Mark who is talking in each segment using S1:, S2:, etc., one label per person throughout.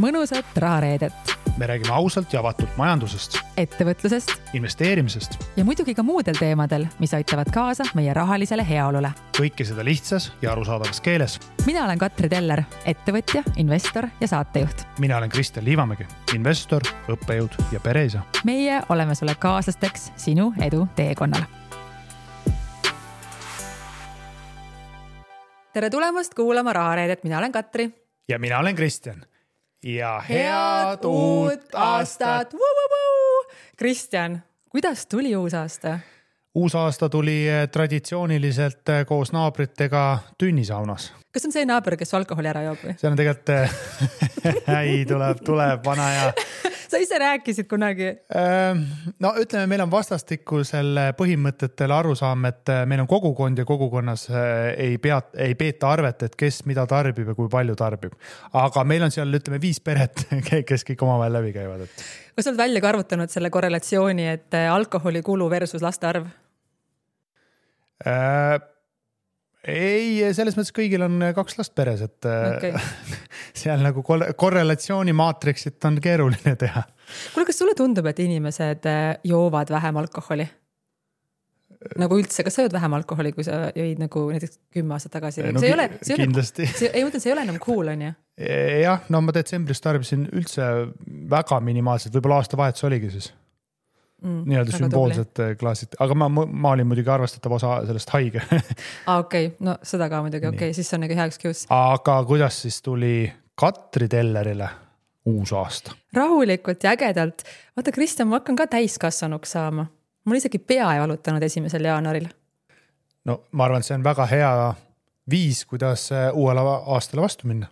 S1: mõnusat rahareedet,
S2: me räägime ausalt ja avatult majandusest,
S1: ettevõtlusest
S2: investeerimisest,
S1: ja muidugi ka muudel teemadel, mis aitavad kaasa meie rahalisele heaolule.
S2: kõike seda lihtsas ja arusaadavas keeles.
S1: mina olen Katri Teller, ettevõtja, investor ja saatejuht.
S2: mina olen Kristjan Liivamägi, investor, õppejõud ja pereisa.
S1: meie oleme sulle kaaslasteks sinu edu teekonnal. tere tulemast kuulama Rahareedet, mina olen Katri
S2: ja mina olen Kristjan ja
S1: head uut aastat! Kristjan, kuidas tuli uus aasta?
S2: uus aasta tuli eh, traditsiooniliselt eh, koos naabritega tünnisaunas.
S1: Kas see on see naaber, kes alkoholi ära joob või?
S2: see on tegelikult ei, tuleb, tuleb vana ja
S1: sa ise rääkisid kunagi.
S2: Ehm, no ütleme, meil on vastastikusel põhimõtetel arusaam, et äh, meil on kogukond ja kogukonnas äh, ei pea, ei peeta arvet, et kes mida tarbib ja kui palju tarbib. aga meil on seal, ütleme, viis peret, kes kõik omavahel läbi käivad, et.
S1: kas sa oled välja ka arvutanud selle korrelatsiooni, et äh, alkoholikulu versus laste arv
S2: äh,? Ei, selles mõttes kõigil on kaks last peres, et okay. seal nagu korrelatsiooni maatriksit on keeruline teha.
S1: kuule, kas sulle tundub, et inimesed äh, joovad vähem alkoholi? nagu üldse, kas sa jood vähem alkoholi, kui sa jõid nagu näiteks kümme aastat tagasi
S2: no,? see ei ole, see ei ole,
S1: ei ma mõtlen, see ei ole enam cool, on ju?
S2: jah, no ma detsembris tarbisin üldse väga minimaalselt, võib-olla aastavahetus oligi siis mm, nii-öelda sümboolsed klaasid, aga ma, ma olin muidugi arvestatav osa sellest haige
S1: aa ah,, okei okay., no seda ka muidugi, okei okay,, siis see on nagu hea excuse.
S2: aga kuidas siis tuli Katri Tellerile uus aasta?
S1: rahulikult ja ägedalt. vaata, Kristjan, ma hakkan ka täiskasvanuks saama. mul isegi pea ei valutanud esimesel jaanuaril.
S2: no ma arvan, et see on väga hea viis, kuidas uuele aastale vastu minna.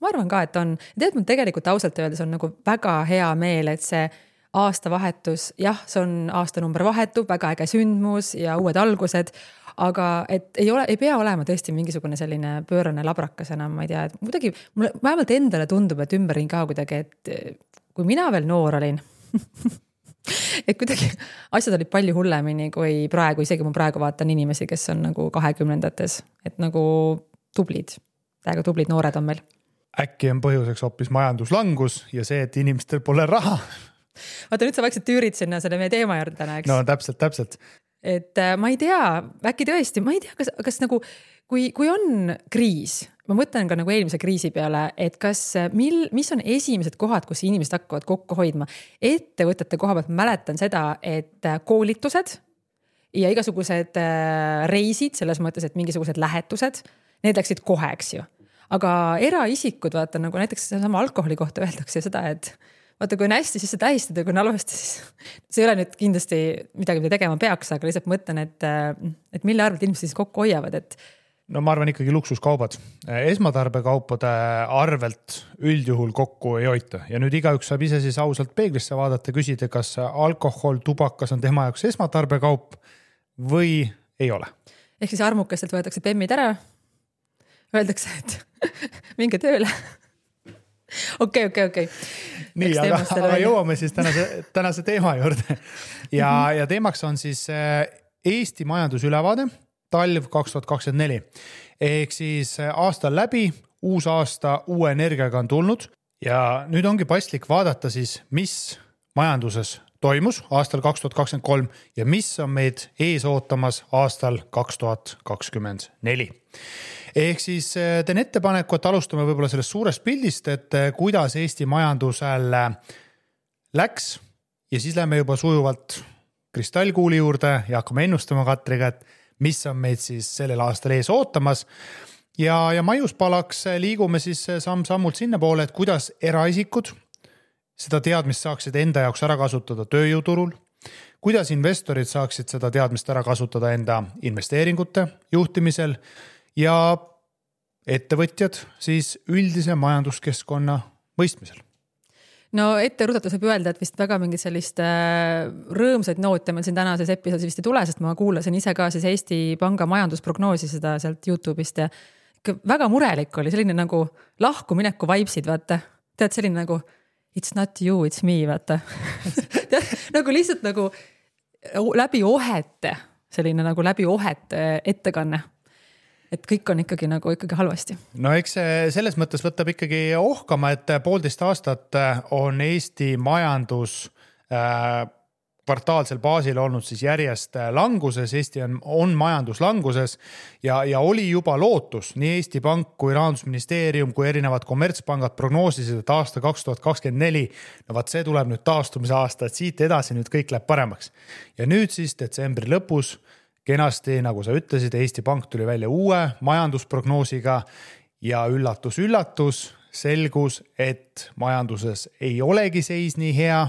S1: ma arvan ka, et on. tead, mul tegelikult ausalt öeldes on nagu väga hea meel, et see aastavahetus, jah, see on aastanumber vahetub, väga äge sündmus ja uued algused. aga et ei ole, ei pea olema tõesti mingisugune selline pöörane labrakas enam, ma ei tea, et kuidagi mulle vähemalt endale tundub, et ümberringi ka kuidagi, et kui mina veel noor olin et kuidagi asjad olid palju hullemini kui praegu, isegi ma praegu vaatan inimesi, kes on nagu kahekümnendates, et nagu tublid, täiega tublid noored on meil.
S2: äkki on põhjuseks hoopis majanduslangus ja see, et inimestel pole raha
S1: vaata nüüd sa vaikselt tüürid sinna selle meie teema juurde täna, eks.
S2: no täpselt, täpselt.
S1: et äh, ma ei tea, äkki tõesti, ma ei tea, kas, kas nagu kui, kui on kriis, ma mõtlen ka nagu eelmise kriisi peale, et kas, äh, mil, mis on esimesed kohad, kus inimesed hakkavad kokku hoidma. ettevõtete koha pealt mäletan seda, et äh, koolitused ja igasugused reisid selles mõttes, et mingisugused lähetused, need läksid kohe, eks ju. aga eraisikud, vaata nagu näiteks sedasama alkoholi kohta öeldakse seda, et vaata, kui on hästi, siis sa tähistad ja kui on halvasti, siis see ei ole nüüd kindlasti midagi, mida tegema peaks, aga lihtsalt mõtlen, et, et mille arvelt inimesed siis kokku hoiavad, et
S2: no ma arvan ikkagi luksuskaubad, esmatarbekaupade arvelt üldjuhul kokku ei hoita ja nüüd igaüks saab ise siis ausalt peeglisse vaadata, küsida, kas alkohol, tubakas on tema jaoks esmatarbekaup või ei ole.
S1: ehk siis armukestelt võetakse bemmid ära. Öeldakse, et minge tööle okei, okei, okei.
S2: nii, aga, aga jõuame siis tänase, tänase teema juurde. ja mm, -hmm. ja teemaks on siis äh, Eesti majandusülevaade talv kaks tuhat kakskümmend neli. ehk siis äh, aasta on läbi, uus aasta uue energiaga on tulnud ja nüüd ongi paslik vaadata siis, mis majanduses toimus aastal kaks tuhat kakskümmend kolm ja mis on meid ees ootamas aastal kaks tuhat kakskümmend neli ehk siis äh, teen ettepaneku, et alustame võib-olla sellest suurest pildist, et äh, kuidas Eesti majandusel äh, läks. Ja siis lähme juba sujuvalt kristallkuuli juurde ja hakkame ennustama Katriga, et mis on meid siis sellel aastal ees ootamas. ja, ja maiuspalaks liigume siis samm-sammult sinnapoole, et kuidas eraisikud seda teadmist saaksid enda jaoks ära kasutada tööjõuturul. Kuidas investorid saaksid seda teadmist ära kasutada enda investeeringute juhtimisel ja ettevõtjad siis üldise majanduskeskkonna mõistmisel.
S1: No ette rutates võib öelda, et vist väga mingit sellist äh, rõõmsaid noote meil siin tänases episoodis vist ei tule, sest ma kuulasin ise ka siis Eesti Panga majandusprognoosi seda sealt Youtube'ist ja ikka väga murelik oli, selline nagu lahkumineku vibes'id, vaata. tead, selline nagu it's not you, it's me, vaata. Tead, nagu lihtsalt nagu läbi ohete, selline nagu läbi ohete ettekanne et kõik on ikkagi nagu ikkagi halvasti.
S2: no eks see selles mõttes võtab ikkagi ohkama, et poolteist aastat on Eesti majandus äh, kvartaalsel baasil olnud siis järjest äh, languses, Eesti on, on majanduslanguses ja, ja oli juba lootus, nii Eesti Pank kui Rahandusministeerium kui erinevad kommertspangad prognoosisid, et aasta kaks tuhat kakskümmend neli, no vot see tuleb nüüd taastumise aasta, et siit edasi nüüd kõik läheb paremaks. ja nüüd siis detsembri lõpus kenasti, nagu sa ütlesid, Eesti Pank tuli välja uue majandusprognoosiga ja üllatus-üllatus, selgus, et majanduses ei olegi seis nii hea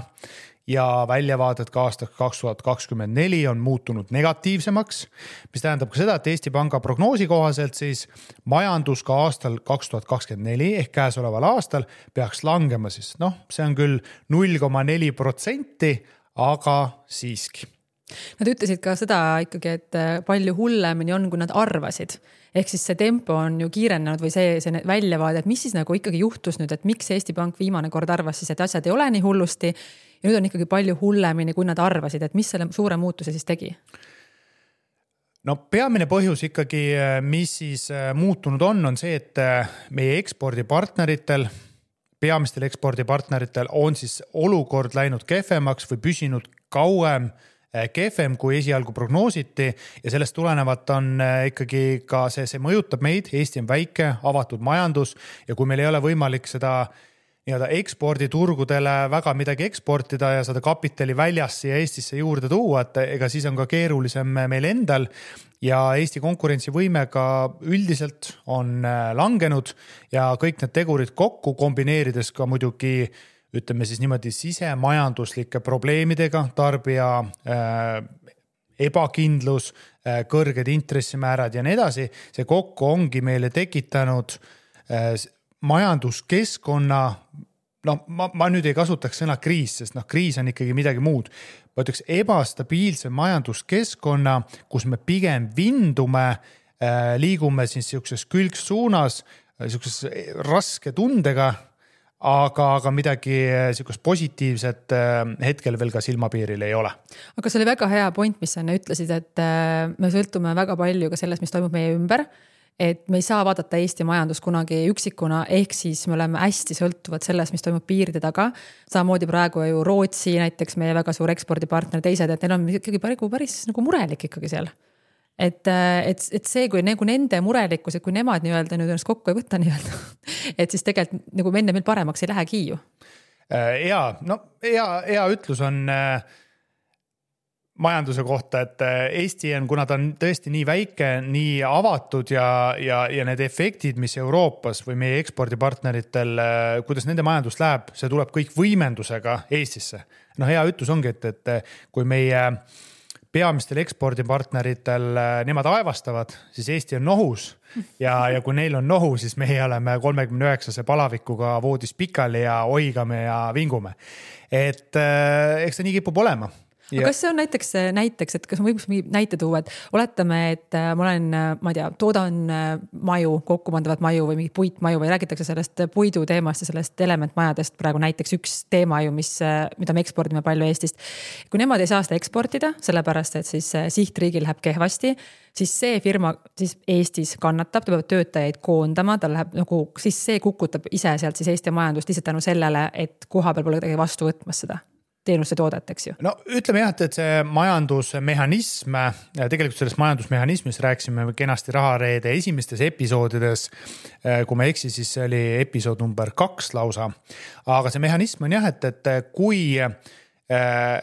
S2: ja väljavaated ka aastaks kaks tuhat kakskümmend neli on muutunud negatiivsemaks. mis tähendab ka seda, et Eesti Panga prognoosi kohaselt siis majandus ka aastal kaks tuhat kakskümmend neli ehk käesoleval aastal peaks langema siis noh, see on küll null koma neli protsenti, aga siiski
S1: Nad ütlesid ka seda ikkagi, et äh, palju hullemini on, kui nad arvasid. ehk siis see tempo on ju kiirenenud või see, see väljavaade, et mis siis nagu ikkagi juhtus nüüd, et miks Eesti Pank viimane kord arvas siis, et asjad ei ole nii hullusti ja nüüd on ikkagi palju hullemini, kui nad arvasid, et mis selle suure muutuse siis tegi?
S2: no peamine põhjus ikkagi, mis siis äh, muutunud on, on see, et äh, meie ekspordipartneritel, peamistel ekspordipartneritel on siis olukord läinud kehvemaks või püsinud kauem äh, kehvem, kui esialgu prognoositi. Ja sellest tulenevalt on ikkagi ka see, see mõjutab meid, Eesti on väike, avatud majandus. Ja kui meil ei ole võimalik seda nii-öelda eksporditurgudele väga midagi eksportida ja seda kapitali väljast siia Eestisse juurde tuua, et ega siis on ka keerulisem meil endal. ja Eesti konkurentsivõime ka üldiselt on äh, langenud ja kõik need tegurid kokku kombineerides ka muidugi ütleme siis niimoodi sisemajanduslike probleemidega, tarbija äh, ebakindlus äh,, kõrged intressimäärad ja nii edasi, see kokku ongi meile tekitanud äh, majanduskeskkonna noh, ma, ma nüüd ei kasutaks sõna kriis, sest noh, kriis on ikkagi midagi muud. ma ütleks ebastabiilse majanduskeskkonna, kus me pigem vindume äh,, liigume siis sihukeses külgsuunas äh,, sihukeses raske tundega aga, aga midagi äh, sihukest positiivset äh, hetkel veel ka silmapiiril ei ole.
S1: aga see oli väga hea point, mis sa enne ütlesid, et äh, me sõltume väga palju ka sellest, mis toimub meie ümber et me ei saa vaadata Eesti majandust kunagi üksikuna, ehk siis me oleme hästi sõltuvad sellest, mis toimub piiride taga. samamoodi praegu ju Rootsi näiteks, meie väga suur ekspordipartner, teised, et neil on ikkagi päris, päris nagu murelik ikkagi seal et, et, et see, kui nagu nende murelikkus, et kui nemad nii-öelda nüüd ennast kokku ei võta nii-öelda, et siis tegelikult nagu enne meil paremaks ei lähegi ju.
S2: Äh, ja no hea, hea ütlus on äh, majanduse kohta, et äh, Eesti on, kuna ta on tõesti nii väike, nii avatud ja, ja, ja need efektid, mis Euroopas või meie ekspordipartneritel, äh, kuidas nende majandus läheb, see tuleb kõik võimendusega Eestisse. noh, hea ütlus ongi, et, et kui meie peamistel ekspordipartneritel, äh, nemad aevastavad, siis Eesti on nohus ja, ja kui neil on nohu, siis meie oleme kolmekümne üheksase palavikuga voodis pikali ja oigame ja vingume. et eks ta nii kipub olema
S1: aga kas see on näiteks, näiteks, et kas ma võiks mingi näite tuua, et oletame, et äh, ma olen, äh, ma ei tea, toodan äh, maju, kokkupandavat maju või mingit puitmaju või räägitakse sellest puidu teemast ja sellest elementmajadest praegu näiteks üks teema ju, mis, mida me ekspordime palju Eestist. kui nemad ei saa seda eksportida, sellepärast et siis sihtriigil läheb kehvasti, siis see firma siis Eestis kannatab, ta peab töötajaid koondama, tal läheb nagu, siis see kukutab ise sealt siis Eesti majandust lihtsalt tänu sellele, et kohapeal pole kedagi vastu võtmas seda teenuste toodet, eks ju.
S2: no ütleme jah, et, et see majandusmehhanism, tegelikult sellest majandusmehhanismist rääkisime kenasti Rahareede esimestes episoodides. kui ma ei eksi, siis see oli episood number kaks lausa. aga see mehhanism on jah, et, et kui äh,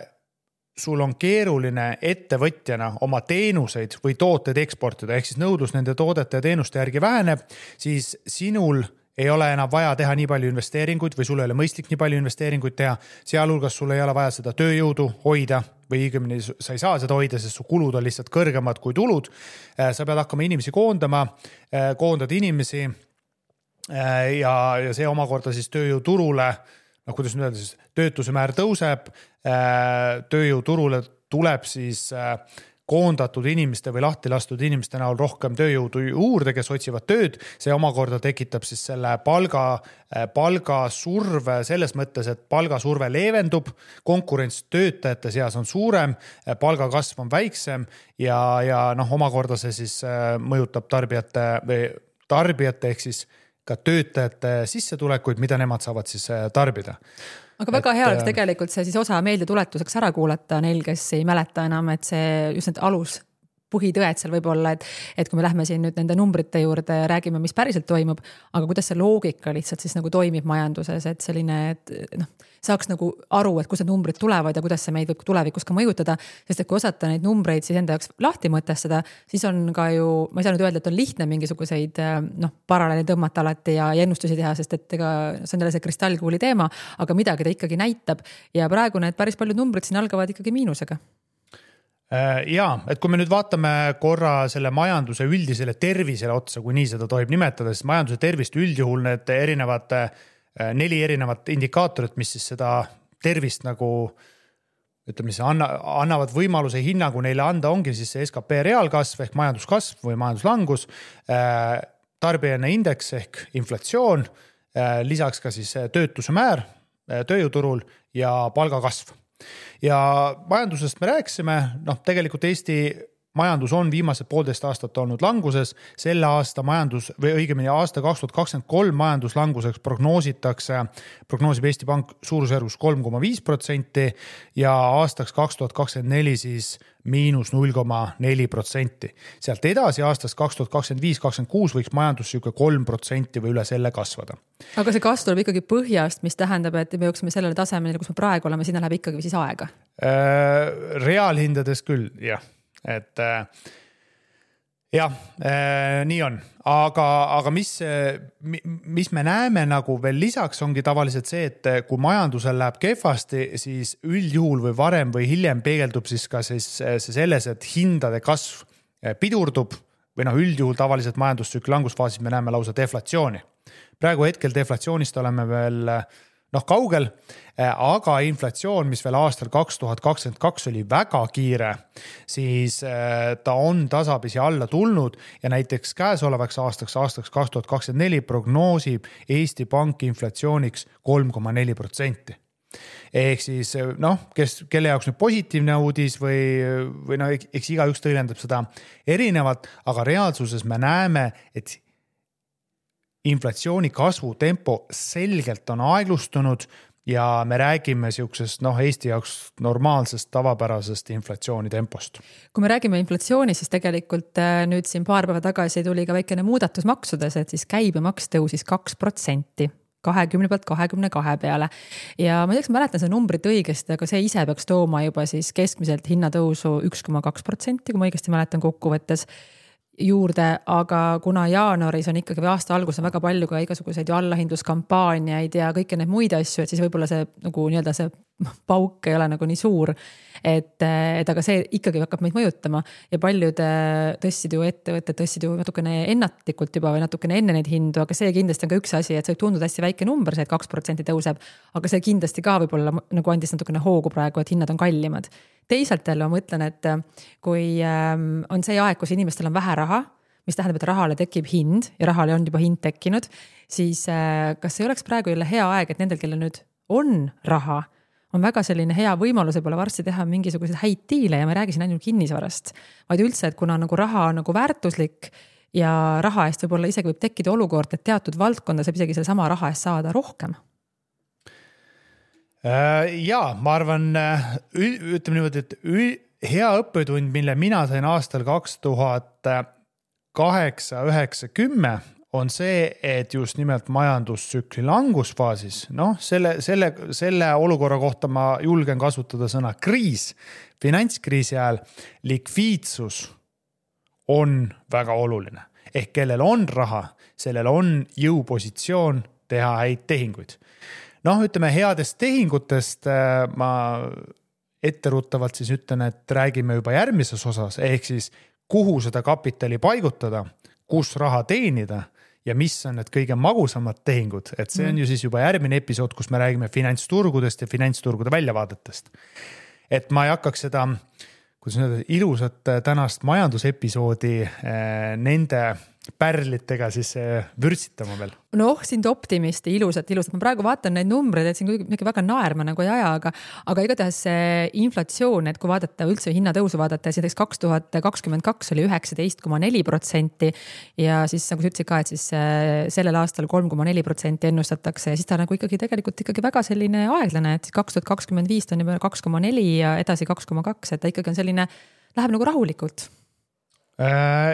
S2: sul on keeruline ettevõtjana oma teenuseid või tooteid eksportida, ehk siis nõudlus nende toodete ja teenuste järgi väheneb, siis sinul ei ole enam vaja teha nii palju investeeringuid või sul ei ole mõistlik nii palju investeeringuid teha. sealhulgas sul ei ole vaja seda tööjõudu hoida või õigemini sa ei saa seda hoida, sest su kulud on lihtsalt kõrgemad kui tulud. Äh, sa pead hakkama inimesi koondama, äh, koondad inimesi. Äh, ja, ja see omakorda siis tööjõuturule, noh, kuidas nüüd öelda siis, töötuse määr tõuseb. tööjõuturule tuleb siis koondatud inimeste või lahti lastud inimeste näol rohkem tööjõudu juurde, kes otsivad tööd. see omakorda tekitab siis selle palga, äh, palgasurve selles mõttes, et palgasurve leevendub, konkurents töötajate seas on suurem, äh, palgakasv on väiksem ja, ja noh, omakorda see siis äh, mõjutab tarbijate või tarbijate ehk siis ka töötajate sissetulekuid, mida nemad saavad siis tarbida
S1: aga väga et, hea oleks äh, tegelikult see siis osa meeldetuletuseks ära kuulata neil, kes ei mäleta enam, et see just need alus põhitõed seal võib-olla, et, et kui me lähme siin nüüd nende numbrite juurde ja räägime, mis päriselt toimub, aga kuidas see loogika lihtsalt siis nagu toimib majanduses, et selline, et noh saaks nagu aru, et kust need numbrid tulevad ja kuidas see meid võib tulevikus ka mõjutada. sest et kui osata neid numbreid siis enda jaoks lahti mõtestada, siis on ka ju, ma ei saa nüüd öelda, et on lihtne mingisuguseid noh, paralleele tõmmata alati ja, ja ennustusi teha, sest et ega see on jälle see kristallkuuli teema, aga midagi ta ikkagi näitab ja praegu need päris paljud numbrid siin algavad ikkagi miinusega
S2: ja, et kui me nüüd vaatame korra selle majanduse üldisele tervisele otsa, kui nii seda tohib nimetada, siis majanduse tervist üldjuhul need erinevad äh, Äh, neli erinevat indikaatorit, mis siis seda tervist nagu ütleme siis anna, annavad võimaluse hinnangu neile anda, ongi siis see skp reaalkasv ehk majanduskasv või majanduslangus. Äh, tarbijahinnaindeks ehk inflatsioon, äh, lisaks ka siis töötuse määr tööjõuturul ja palgakasv. Ja majandusest me rääkisime, noh, tegelikult Eesti majandus on viimased poolteist aastat olnud languses, selle aasta majandus või õigemini aasta kaks tuhat kakskümmend kolm majanduslanguseks prognoositakse, prognoosib Eesti Pank suurusjärgus kolm koma viis protsenti ja aastaks kaks tuhat kakskümmend neli siis miinus null koma neli protsenti. sealt edasi aastast kaks tuhat kakskümmend viis, kakskümmend kuus võiks majandus sihuke kolm protsenti või üle selle kasvada.
S1: aga see kasv tuleb ikkagi põhjast, mis tähendab, et me jõuaksime sellele tasemele, kus me praegu oleme, sinna läheb ikkagi siis aega
S2: äh,? reaalhindades küll, jah et äh, jah äh,, nii on, aga, aga mis, mis me näeme nagu veel lisaks, ongi tavaliselt see, et kui majandusel läheb kehvasti, siis üldjuhul või varem või hiljem peegeldub siis ka siis see selles, et hindade kasv pidurdub või noh, üldjuhul tavaliselt majandustsükli langusfaasis me näeme lausa deflatsiooni. praegu hetkel deflatsioonist oleme veel noh, kaugel Äh, aga inflatsioon, mis veel aastal kaks tuhat kakskümmend kaks oli väga kiire, siis äh, ta on tasapisi alla tulnud ja näiteks käesolevaks aastaks, aastaks kaks tuhat kakskümmend neli prognoosib Eesti Pank inflatsiooniks kolm koma neli protsenti. Ehk siis äh, noh, kes, kelle jaoks nüüd positiivne uudis või, või noh, eks igaüks tõlgendab seda erinevalt, aga reaalsuses me näeme, et inflatsiooni kasvutempo selgelt on aeglustunud ja me räägime sihukesest noh, Eesti jaoks normaalsest tavapärasest inflatsioonitempost.
S1: kui me räägime inflatsioonist, siis tegelikult äh, nüüd siin paar päeva tagasi tuli ka väikene muudatus maksudes, et siis käibemaks tõusis kaks protsenti kahekümne pealt kahekümne kahe peale. ja ma ei tea, kas ma mäletan seda numbrit õigesti, aga see ise peaks tooma juba siis keskmiselt hinnatõusu üks koma kaks protsenti, kui ma õigesti mäletan kokkuvõttes juurde, aga kuna jaanuaris on ikkagi või aasta alguses on väga palju ka igasuguseid ju allahindluskampaaniaid ja kõiki neid muid asju, et siis võib-olla see nagu nii-öelda see pauk ei ole nagu nii suur. et, et aga see ikkagi hakkab meid mõjutama ja paljud äh, tõstsid ju ettevõtted tõstsid ju natukene ennatlikult juba või natukene enne neid hindu, aga see kindlasti on ka üks asi, et see võib tunduda hästi väike number, see, et kaks protsenti tõuseb. aga see kindlasti ka võib-olla nagu andis natukene hoogu praegu, et hinnad on kallimad. teisalt jälle ma mõtlen, et äh, kui ähm, on see aeg, kus inimestel on vähe raha mis tähendab, et rahale tekib hind ja rahale on juba hind tekkinud, siis äh, kas ei oleks praegu jälle hea aeg, et nendel, kellel nüüd on raha on väga selline hea võimalus võib-olla varsti teha mingisuguseid häid diile ja ma ei räägi siin ainult kinnisvarast, vaid üldse, et kuna nagu raha on nagu väärtuslik ja raha eest võib-olla isegi võib tekkida olukord, et teatud valdkonda saab isegi sellesama raha eest saada rohkem.
S2: Äh, ja ma arvan, äh, ütleme niimoodi, et hea õppetund, mille mina sain aastal kaks tuhat kaheksa, üheksa, kümme on see, et just nimelt majandustsükli langusfaasis, noh, selle, selle, selle olukorra kohta ma julgen kasutada sõna kriis. finantskriisi ajal likviidsus on väga oluline ehk kellel on raha, sellel on jõupositsioon teha häid tehinguid. noh, ütleme headest tehingutest äh, ma etteruttavalt siis ütlen, et räägime juba järgmises osas, ehk siis kuhu seda kapitali paigutada, kus raha teenida ja mis on need kõige magusamad tehingud, et see on mm. ju siis juba järgmine episood, kus me räägime finantsturgudest ja finantsturgude väljavaadetest. et ma ei hakkaks seda kuidas öelda, ilusat tänast majandusepisoodi nende pärlitega siis vürtsitama veel?
S1: noh, sind optimisti, ilusat, ilusat, ma praegu vaatan neid numbreid, et siin kuidagi väga naerma nagu ei aja, aga, aga igatahes see inflatsioon, et kui vaadata üldse hinnatõusu vaadata, siis näiteks kaks tuhat kakskümmend kaks oli üheksateist koma neli protsenti. ja siis nagu sa ütlesid ka, et siis äh, sellel aastal kolm koma neli protsenti ennustatakse ja siis ta nagu ikkagi tegelikult ikkagi väga selline aeglane, et kaks tuhat kakskümmend viis on juba kaks koma neli ja edasi kaks koma kaks, et ta ikkagi on selline, läheb nagu rahulikult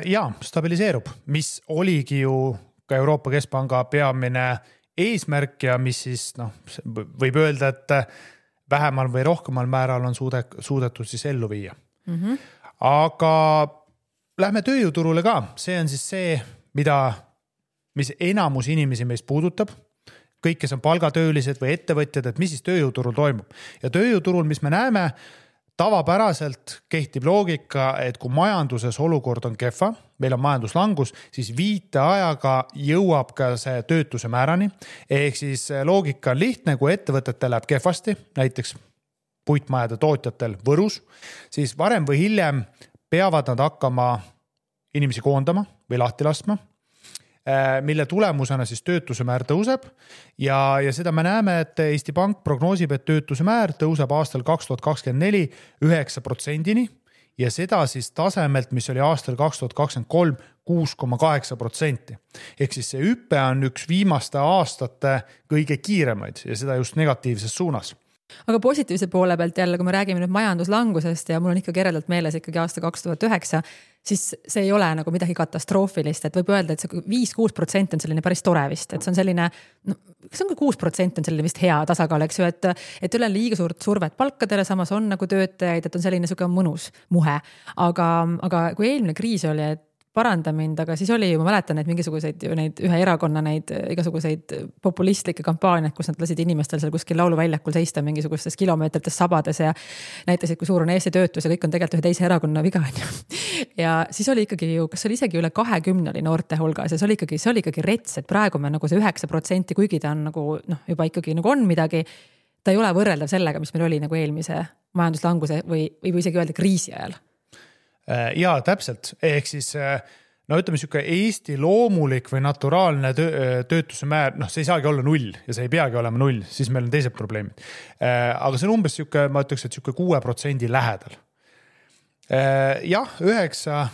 S2: ja stabiliseerub, mis oligi ju ka Euroopa Keskpanga peamine eesmärk ja mis siis noh, võib öelda, et vähemal või rohkemal määral on suude, suudetud siis ellu viia mm. -hmm. aga lähme tööjõuturule ka, see on siis see, mida, mis enamus inimesi meist puudutab kõik, kes on palgatöölised või ettevõtjad, et mis siis tööjõuturul toimub ja tööjõuturul, mis me näeme tavapäraselt kehtib loogika, et kui majanduses olukord on kehva, meil on majanduslangus, siis viiteajaga jõuab ka see töötuse määrani. ehk siis loogika on lihtne, kui ettevõtetel läheb kehvasti, näiteks puitmajade tootjatel Võrus, siis varem või hiljem peavad nad hakkama inimesi koondama või lahti laskma mille tulemusena siis töötuse määr tõuseb. ja, ja seda me näeme, et Eesti Pank prognoosib, et töötuse määr tõuseb aastal kaks tuhat kakskümmend neli üheksa protsendini ja seda siis tasemelt, mis oli aastal kaks tuhat kakskümmend kolm kuus koma kaheksa protsenti. ehk siis see hüpe on üks viimaste aastate kõige kiiremaid ja seda just negatiivses suunas
S1: aga positiivse poole pealt jälle, kui me räägime nüüd majanduslangusest ja mul on ikkagi eredalt meeles ikkagi aasta kaks tuhat üheksa, siis see ei ole nagu midagi katastroofilist, et võib öelda, et see viis-kuus protsenti on selline päris tore vist, et see on selline. no kas on ka kuus protsenti on selline vist hea tasakaal, eks ju, et, et ei ole liiga suurt survet palkadele, samas on nagu töötajaid, et on selline sihuke mõnus muhe. aga, aga kui eelmine kriis oli, et paranda mind, aga siis oli ma mäletan neid mingisuguseid ju neid ühe erakonna neid äh, igasuguseid populistlikke kampaaniaid, kus nad lasid inimestel seal kuskil lauluväljakul seista mingisugustes kilomeetrites sabades ja. näitasid, kui suur on Eesti töötus ja kõik on tegelikult ühe teise erakonna viga, on ju. ja siis oli ikkagi ju, kas oli isegi üle kahekümne oli noorte hulgas ja see oli ikkagi, see oli ikkagi rets, et praegu me nagu see üheksa protsenti, kuigi ta on nagu noh, juba ikkagi nagu on midagi ta ei ole võrreldav sellega, mis meil oli nagu eelmise majanduslanguse või, või, isegi öelda kriisi ajal
S2: Äh, ja täpselt, ehk siis äh, no ütleme, sihuke Eesti loomulik või naturaalne töö, äh, töötuse määr, noh, see ei saagi olla null ja see ei peagi olema null, siis meil on teised probleemid. aga see on umbes sihuke, ma ütleks, et sihuke kuue protsendi lähedal. jah, üheksa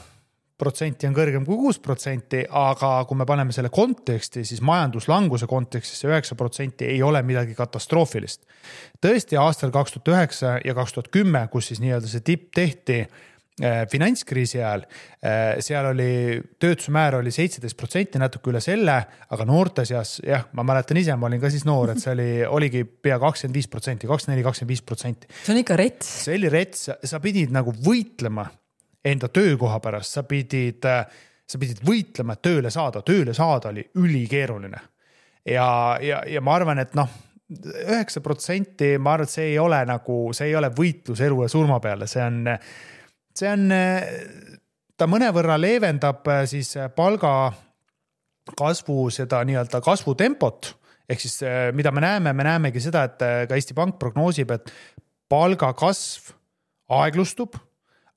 S2: protsenti on kõrgem kui kuus protsenti, aga kui me paneme selle konteksti, siis majanduslanguse kontekstis see üheksa protsenti ei ole midagi katastroofilist. tõesti, aastal kaks tuhat üheksa ja kaks tuhat kümme, kus siis nii-öelda see tipp tehti Äh, finantskriisi ajal, äh, seal oli töötuse määr oli seitseteist protsenti, natuke üle selle, aga noorte seas jah, ma mäletan ise, ma olin ka siis noor, et see oli, oligi pea kakskümmend viis protsenti, kakskümmend neli, kakskümmend viis protsenti.
S1: see on ikka rets.
S2: see oli rets, sa pidid nagu võitlema enda töökoha pärast, sa pidid, sa pidid võitlema, et tööle saada, tööle saada oli ülikeeruline. ja, ja, ja ma arvan, et noh üheksa protsenti, ma arvan, et see ei ole nagu, see ei ole võitlus elu ja surma peale, see on see on, ta mõnevõrra leevendab äh, siis äh, palga kasvu seda nii-öelda kasvutempot. ehk siis äh, mida me näeme, me näemegi seda, et ka Eesti Pank prognoosib, et palgakasv aeglustub,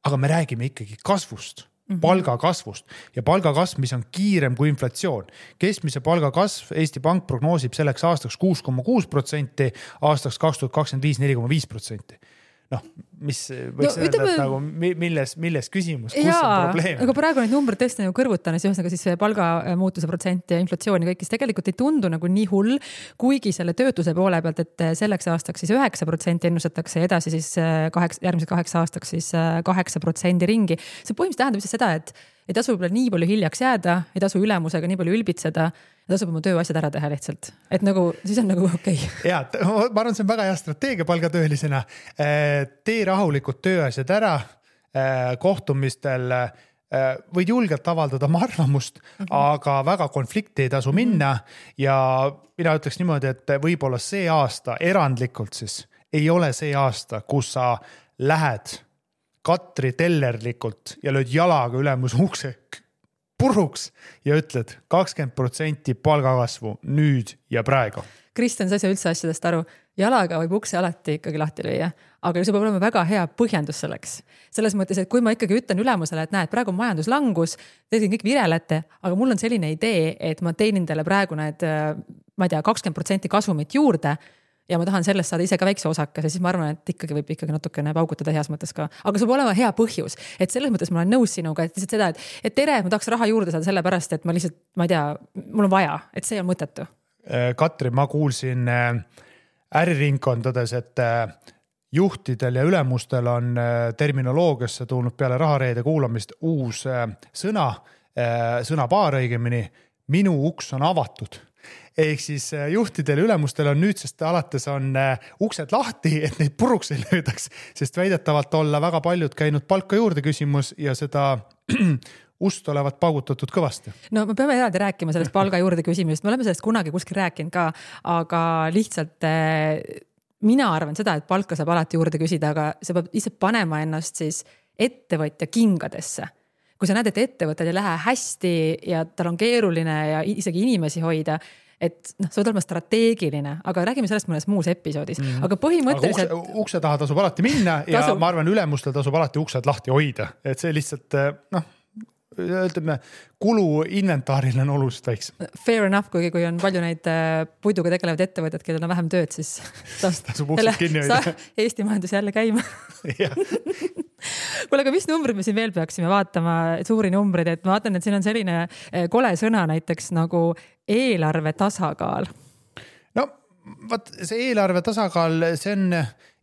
S2: aga me räägime ikkagi kasvust Mm -hmm. palgakasvust ja palgakasv, mis on kiirem kui inflatsioon. keskmise palga kasv Eesti Pank prognoosib selleks aastaks kuus koma kuus protsenti, aastaks kaks tuhat kakskümmend viis neli koma viis protsenti noh, mis võiks no, öelda et nagu milles, milles küsimus, kus jaa, on probleem?
S1: aga praegu need numbrid tõesti nagu kõrvutades, ühesõnaga siis palgamuutuse protsent ja inflatsioon ja kõik, siis tegelikult ei tundu nagu nii hull. kuigi selle töötuse poole pealt, et selleks aastaks siis üheksa protsenti ennustatakse ja edasi siis äh, kaheksa, järgmiseks kaheks aastaks siis äh, kaheksa protsendi ringi. see põhimõtteliselt tähendab lihtsalt seda, et ei tasu võib-olla nii palju hiljaks jääda, ei tasu ülemusega nii palju ülbitseda tasub oma tööasjad ära teha lihtsalt, et nagu siis on nagu okei okay..
S2: ja ma arvan, see on väga hea strateegia palgatöölisena. Äh, tee rahulikult tööasjad ära äh, kohtumistel äh, võid julgelt avaldada oma arvamust mm, -hmm. aga väga konflikti ei tasu minna. -hmm. ja mina ütleks niimoodi, et võib-olla see aasta erandlikult siis ei ole see aasta, kus sa lähed Katri tellerlikult ja lööd jalaga ülemuse ukse puruks ja ütled kakskümmend protsenti palgakasvu nüüd ja praegu.
S1: Kristjan, sa ei saa üldse asjadest aru. jalaga võib ukse alati ikkagi lahti lüüa, aga see peab olema väga hea põhjendus selleks. selles mõttes, et kui ma ikkagi ütlen ülemusele, et näed, praegu on majanduslangus, te siin kõik virelete, aga mul on selline idee, et ma teenin teile praegu need, ma ei tea, kakskümmend protsenti kasumit juurde ja ma tahan sellest saada ise ka väikse osakese, siis ma arvan, et ikkagi võib ikkagi natukene paugutada heas mõttes ka. aga sul peab olema hea põhjus, et selles mõttes ma olen nõus sinuga, et lihtsalt seda, et, et tere, ma tahaks raha juurde saada sellepärast, et ma lihtsalt, ma ei tea, mul on vaja, et see on mõttetu.
S2: Katri, ma kuulsin äh, äriringkondades, et äh, juhtidel ja ülemustel on äh, terminoloogiasse tulnud peale rahareede kuulamist uus äh, sõna, sõnapaar õigemini. minu uks on avatud ehk siis juhtidel ja ülemustel on nüüdsest alates on uksed lahti, et neid puruks ei löödaks, sest väidetavalt olla väga paljud käinud palka juurde küsimus ja seda ust olevat paugutatud kõvasti.
S1: no me peame eraldi rääkima sellest palga juurde küsimusest, me oleme sellest kunagi kuskil rääkinud ka, aga lihtsalt eh, mina arvan seda, et palka saab alati juurde küsida, aga sa pead ise panema ennast siis ettevõtja kingadesse. kui sa näed, et ettevõttel ei lähe hästi ja tal on keeruline ja isegi inimesi hoida et noh, sa pead olema strateegiline, aga räägime sellest mõnes muus episoodis mm, -hmm. aga põhimõtteliselt.
S2: Ukse, ukse taha tasub alati minna ja tasub. ma arvan, ülemustel tasub alati uksed lahti hoida, et see lihtsalt eh, noh ütleme, kulu inventaaril on oluliselt väiksem.
S1: Fair enough, kuigi kui on palju neid äh, puiduga tegelevaid ettevõtteid, kellel on vähem tööd, siis
S2: tasub uksed kinni hoida.
S1: Eesti majandus jälle käima kuule, aga mis numbrid me siin veel peaksime vaatama, suuri numbreid, et ma vaatan, et siin on selline äh, kole sõna näiteks nagu eelarve tasakaal.
S2: no vot see eelarve tasakaal, see on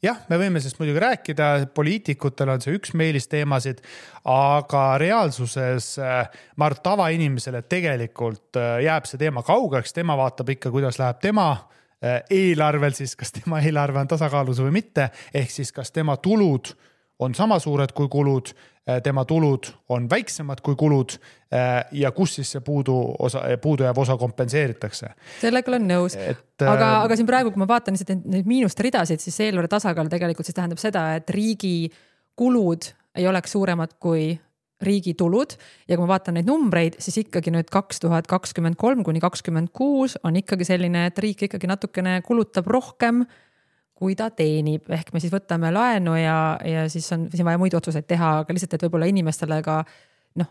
S2: jah, me võime sellest muidugi rääkida, poliitikutel on see üks meelisteemasid, aga reaalsuses äh, ma arvan, tavainimesele tegelikult äh, jääb see teema kaugeks, tema vaatab ikka, kuidas läheb tema äh, eelarvel siis, kas tema eelarve on tasakaalus või mitte, ehk siis kas tema tulud on sama suured kui kulud Äh, tema tulud on väiksemad kui kulud äh, ja kus siis see puudu osa, puudujääv osa kompenseeritakse.
S1: sellega olen nõus, aga, äh, aga siin praegu, kui ma vaatan lihtsalt neid miinuste ridasid, siis eelarve tasakaal tegelikult siis tähendab seda, et riigi kulud ei oleks suuremad kui riigi tulud ja kui ma vaatan neid numbreid, siis ikkagi nüüd kaks tuhat kakskümmend kolm kuni kakskümmend kuus on ikkagi selline, et riik ikkagi natukene kulutab rohkem kui ta teenib, ehk me siis võtame laenu ja, ja siis on siin vaja muid otsuseid teha, aga lihtsalt, et võib-olla inimestele ka noh,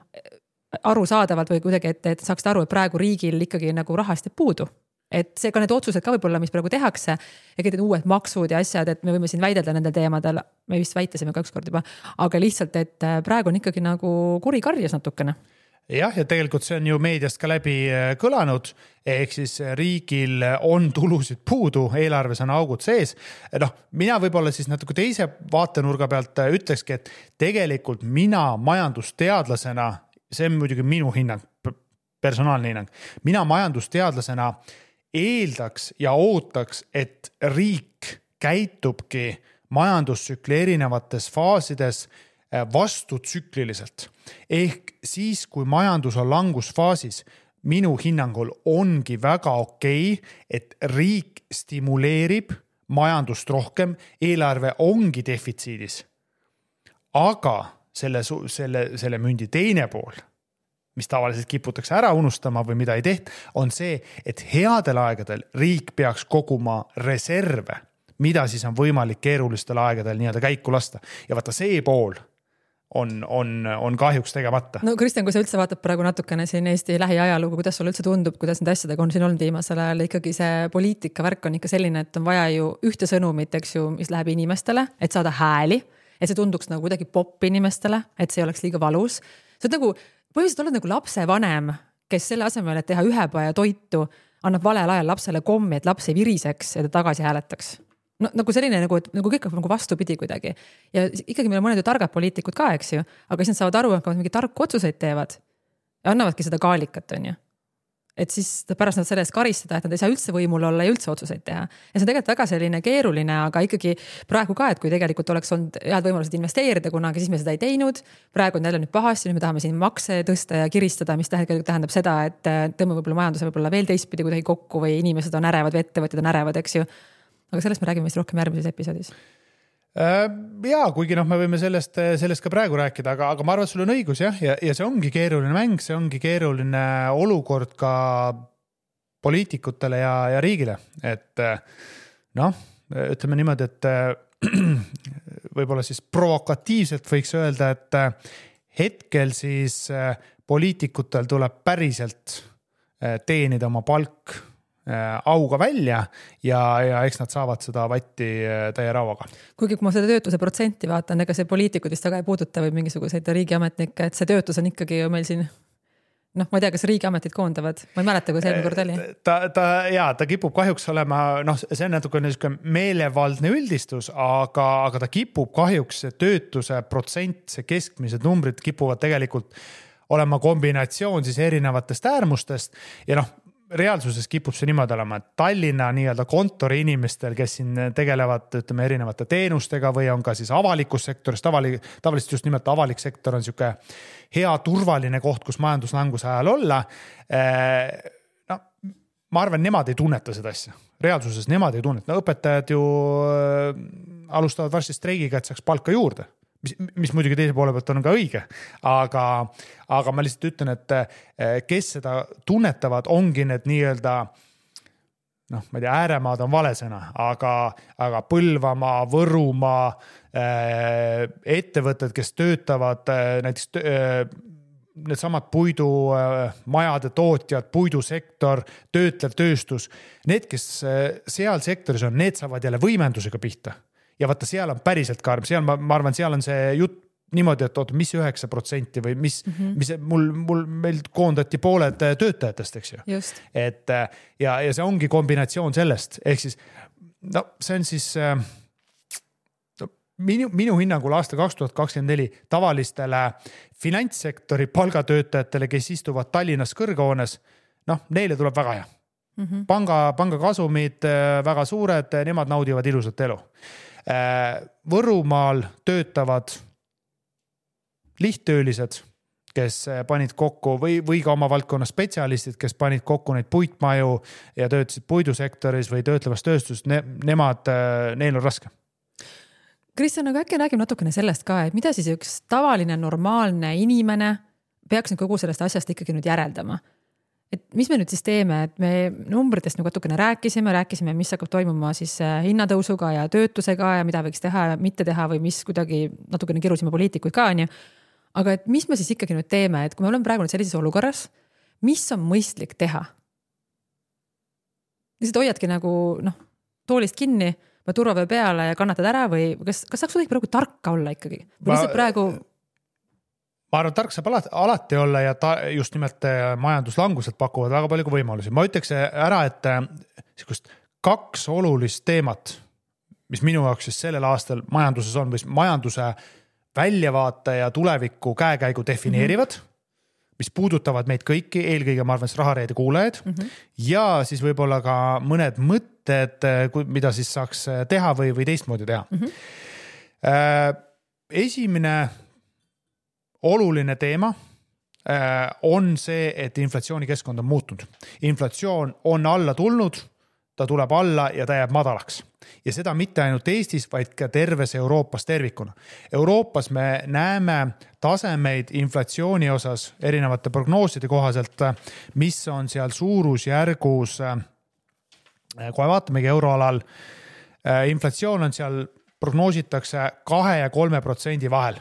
S1: arusaadavalt või kuidagi, et, et saaksite aru, et praegu riigil ikkagi nagu rahast jääb puudu. Et seega need otsused ka võib-olla, mis praegu tehakse ja kõik need uued maksud ja asjad, et me võime siin väidelda nendel teemadel, me vist väitlesime ka ükskord juba, aga lihtsalt, et praegu on ikkagi nagu kuri karjas natukene
S2: jah, ja tegelikult see on ju meediast ka läbi äh, kõlanud, ehk siis äh, riigil on tulusid puudu, eelarves on augud sees. noh, mina võib-olla siis natuke teise vaatenurga pealt äh, ütlekski, et tegelikult mina majandusteadlasena, see on muidugi minu hinnang, personaalne hinnang, mina majandusteadlasena eeldaks ja ootaks, et riik käitubki majandustsükli erinevates faasides vastutsükliliselt ehk siis, kui majandus on langusfaasis, minu hinnangul ongi väga okei okay,, et riik stimuleerib majandust rohkem, eelarve ongi defitsiidis. aga selle, selle, selle mündi teine pool, mis tavaliselt kiputakse ära unustama või mida ei tehta, on see, et headel aegadel riik peaks koguma reserve, mida siis on võimalik keerulistel aegadel nii-öelda käiku lasta ja vaata see pool on, on, on kahjuks tegemata.
S1: no Kristjan, kui sa üldse vaatad praegu natukene siin Eesti lähiajalugu, kuidas sulle üldse tundub, kuidas nende asjadega on siin olnud viimasel ajal, ikkagi see poliitika värk on ikka selline, et on vaja ju ühte sõnumit, eks ju, mis läheb inimestele, et saada hääli. et see tunduks nagu kuidagi popp inimestele, et see ei oleks liiga valus. sa oled nagu, põhimõtteliselt oled nagu lapsevanem, kes selle asemel, et teha ühepaja toitu, annab valel ajal lapsele kommi, et laps ei viriseks ja ta tagasi hääletaks no nagu selline nagu, et nagu kõik hakkab nagu vastupidi kuidagi. ja ikkagi meil on mõned ju targad poliitikud ka, eks ju, aga siis nad saavad aru, hakkavad mingeid tarku otsuseid teevad. annavadki seda kaalikat, on ju. et siis pärast nad selle eest karistada, et nad ei saa üldse võimul olla ja üldse otsuseid teha. ja see on tegelikult väga selline keeruline, aga ikkagi praegu ka, et kui tegelikult oleks olnud head võimalused investeerida kunagi, siis me seda ei teinud. praegu on jälle nüüd pahasti, nüüd me tahame siin makse tõsta ja kiristada, mis tegelikult tähendab seda, et tõmbame võib-olla majanduse võib-olla veel teistpidi kuidagi kokku või inimesed on ärevad või ettevõtjad on ärevad, eks ju aga sellest me räägime vist rohkem järgmises episoodis.
S2: Äh, ja kuigi noh, me võime sellest, sellest ka praegu rääkida, aga, aga ma arvan, et sul on õigus jah, ja, ja see ongi keeruline mäng, see ongi keeruline olukord ka poliitikutele ja, ja riigile, et noh, ütleme niimoodi, et võib-olla siis provokatiivselt võiks öelda, et hetkel siis poliitikutel tuleb päriselt teenida oma palk auga välja ja, ja eks nad saavad seda vatti täie rauaga.
S1: kuigi, kui ma seda töötuse protsenti vaatan, ega see poliitikud vist väga ei puuduta või mingisuguseid riigiametnikke, et see töötus on ikkagi ju meil siin noh, ma ei tea, kas riigiametid koondavad, ma ei mäleta, kuidas eelmine kord oli.
S2: ta, ta ja ta kipub kahjuks olema, noh, see on natukene niisugune meelevaldne üldistus, aga, aga ta kipub kahjuks see töötuse protsent, see keskmised numbrid kipuvad tegelikult olema kombinatsioon siis erinevatest äärmustest ja noh, reaalsuses kipub see niimoodi olema, et Tallinna nii-öelda kontoriinimestel, kes siin tegelevad, ütleme erinevate teenustega või on ka siis avalikus sektoris, tavali-, tavaliselt just nimelt avalik sektor on sihuke hea turvaline koht, kus majanduslanguse ajal olla. Eh, no ma arvan, nemad ei tunneta seda asja, reaalsuses nemad ei tunneta, no õpetajad ju eh, alustavad varsti streigiga, et saaks palka juurde mis, mis muidugi teise poole pealt on ka õige, aga, aga ma lihtsalt ütlen, et eh, kes seda tunnetavad, ongi need nii-öelda noh, ma ei tea, ääremaad on vale sõna, aga, aga Põlvamaa, Võrumaa äh, ettevõtted, kes töötavad äh, näiteks äh, needsamad puidumajade tootjad, puidusektor, töötlev tööstus, need, kes seal sektoris on, need saavad jälle võimendusega pihta ja vaata, seal on päriselt karm, seal ma, ma arvan, seal on see jutt niimoodi, et oota, mis üheksa protsenti või mis mm, -hmm. mis mul, mul, meil koondati pooled töötajatest, eks ju. et ja, ja see ongi kombinatsioon sellest, ehk siis no see on siis no, minu, minu hinnangul aasta kaks tuhat kakskümmend neli tavalistele finantssektori palgatöötajatele, kes istuvad Tallinnas kõrghoones, noh, neile tuleb väga hea mm. -hmm. panga, panga kasumid väga suured, nemad naudivad ilusat elu Äh, Võrumaal töötavad lihttöölised, kes äh, panid kokku või, või ka oma valdkonna spetsialistid, kes panid kokku neid puitmaju ja töötasid puidusektoris või töötlevas tööstuses ne,, nemad, äh, neil on raske.
S1: Kristjan, aga äkki räägime natukene sellest ka, et mida siis üks tavaline normaalne inimene peaks nüüd kogu sellest asjast ikkagi nüüd järeldama et mis me nüüd siis teeme, et me numbritest nagu natukene rääkisime, rääkisime, mis hakkab toimuma siis äh, hinnatõusuga ja töötusega ja mida võiks teha ja mitte teha või mis kuidagi natukene kirusime poliitikuid ka, onju. aga et mis me siis ikkagi nüüd teeme, et kui me oleme praegu nüüd sellises olukorras, mis on mõistlik teha? lihtsalt hoiadki nagu noh, toolist kinni, turvavöö peale ja kannatad ära või kas, kas saaks kuidagi praegu tarka olla ikkagi või lihtsalt praegu
S2: ma arvan, et tark saab alati, alati olla ja ta just nimelt äh, majanduslangused pakuvad väga palju võimalusi. ma ütleks äh, ära, et äh, sihukest kaks olulist teemat, mis minu jaoks siis sellel aastal majanduses on või majanduse väljavaate ja tuleviku käekäigu defineerivad mm. -hmm mis puudutavad meid kõiki, eelkõige ma arvan, siis Rahareede kuulajaid mm -hmm. ja siis võib-olla ka mõned mõtted, mida siis saaks teha või, või teistmoodi teha mm. -hmm. esimene oluline teema äh, on see, et inflatsioonikeskkond on muutunud. inflatsioon on alla tulnud, ta tuleb alla ja ta jääb madalaks ja seda mitte ainult Eestis, vaid ka terves Euroopas tervikuna. Euroopas me näeme tasemeid inflatsiooni osas erinevate prognooside kohaselt, mis on seal suurusjärgus, äh, kohe vaatamegi euroalal, äh, inflatsioon on seal, prognoositakse kahe ja kolme protsendi vahel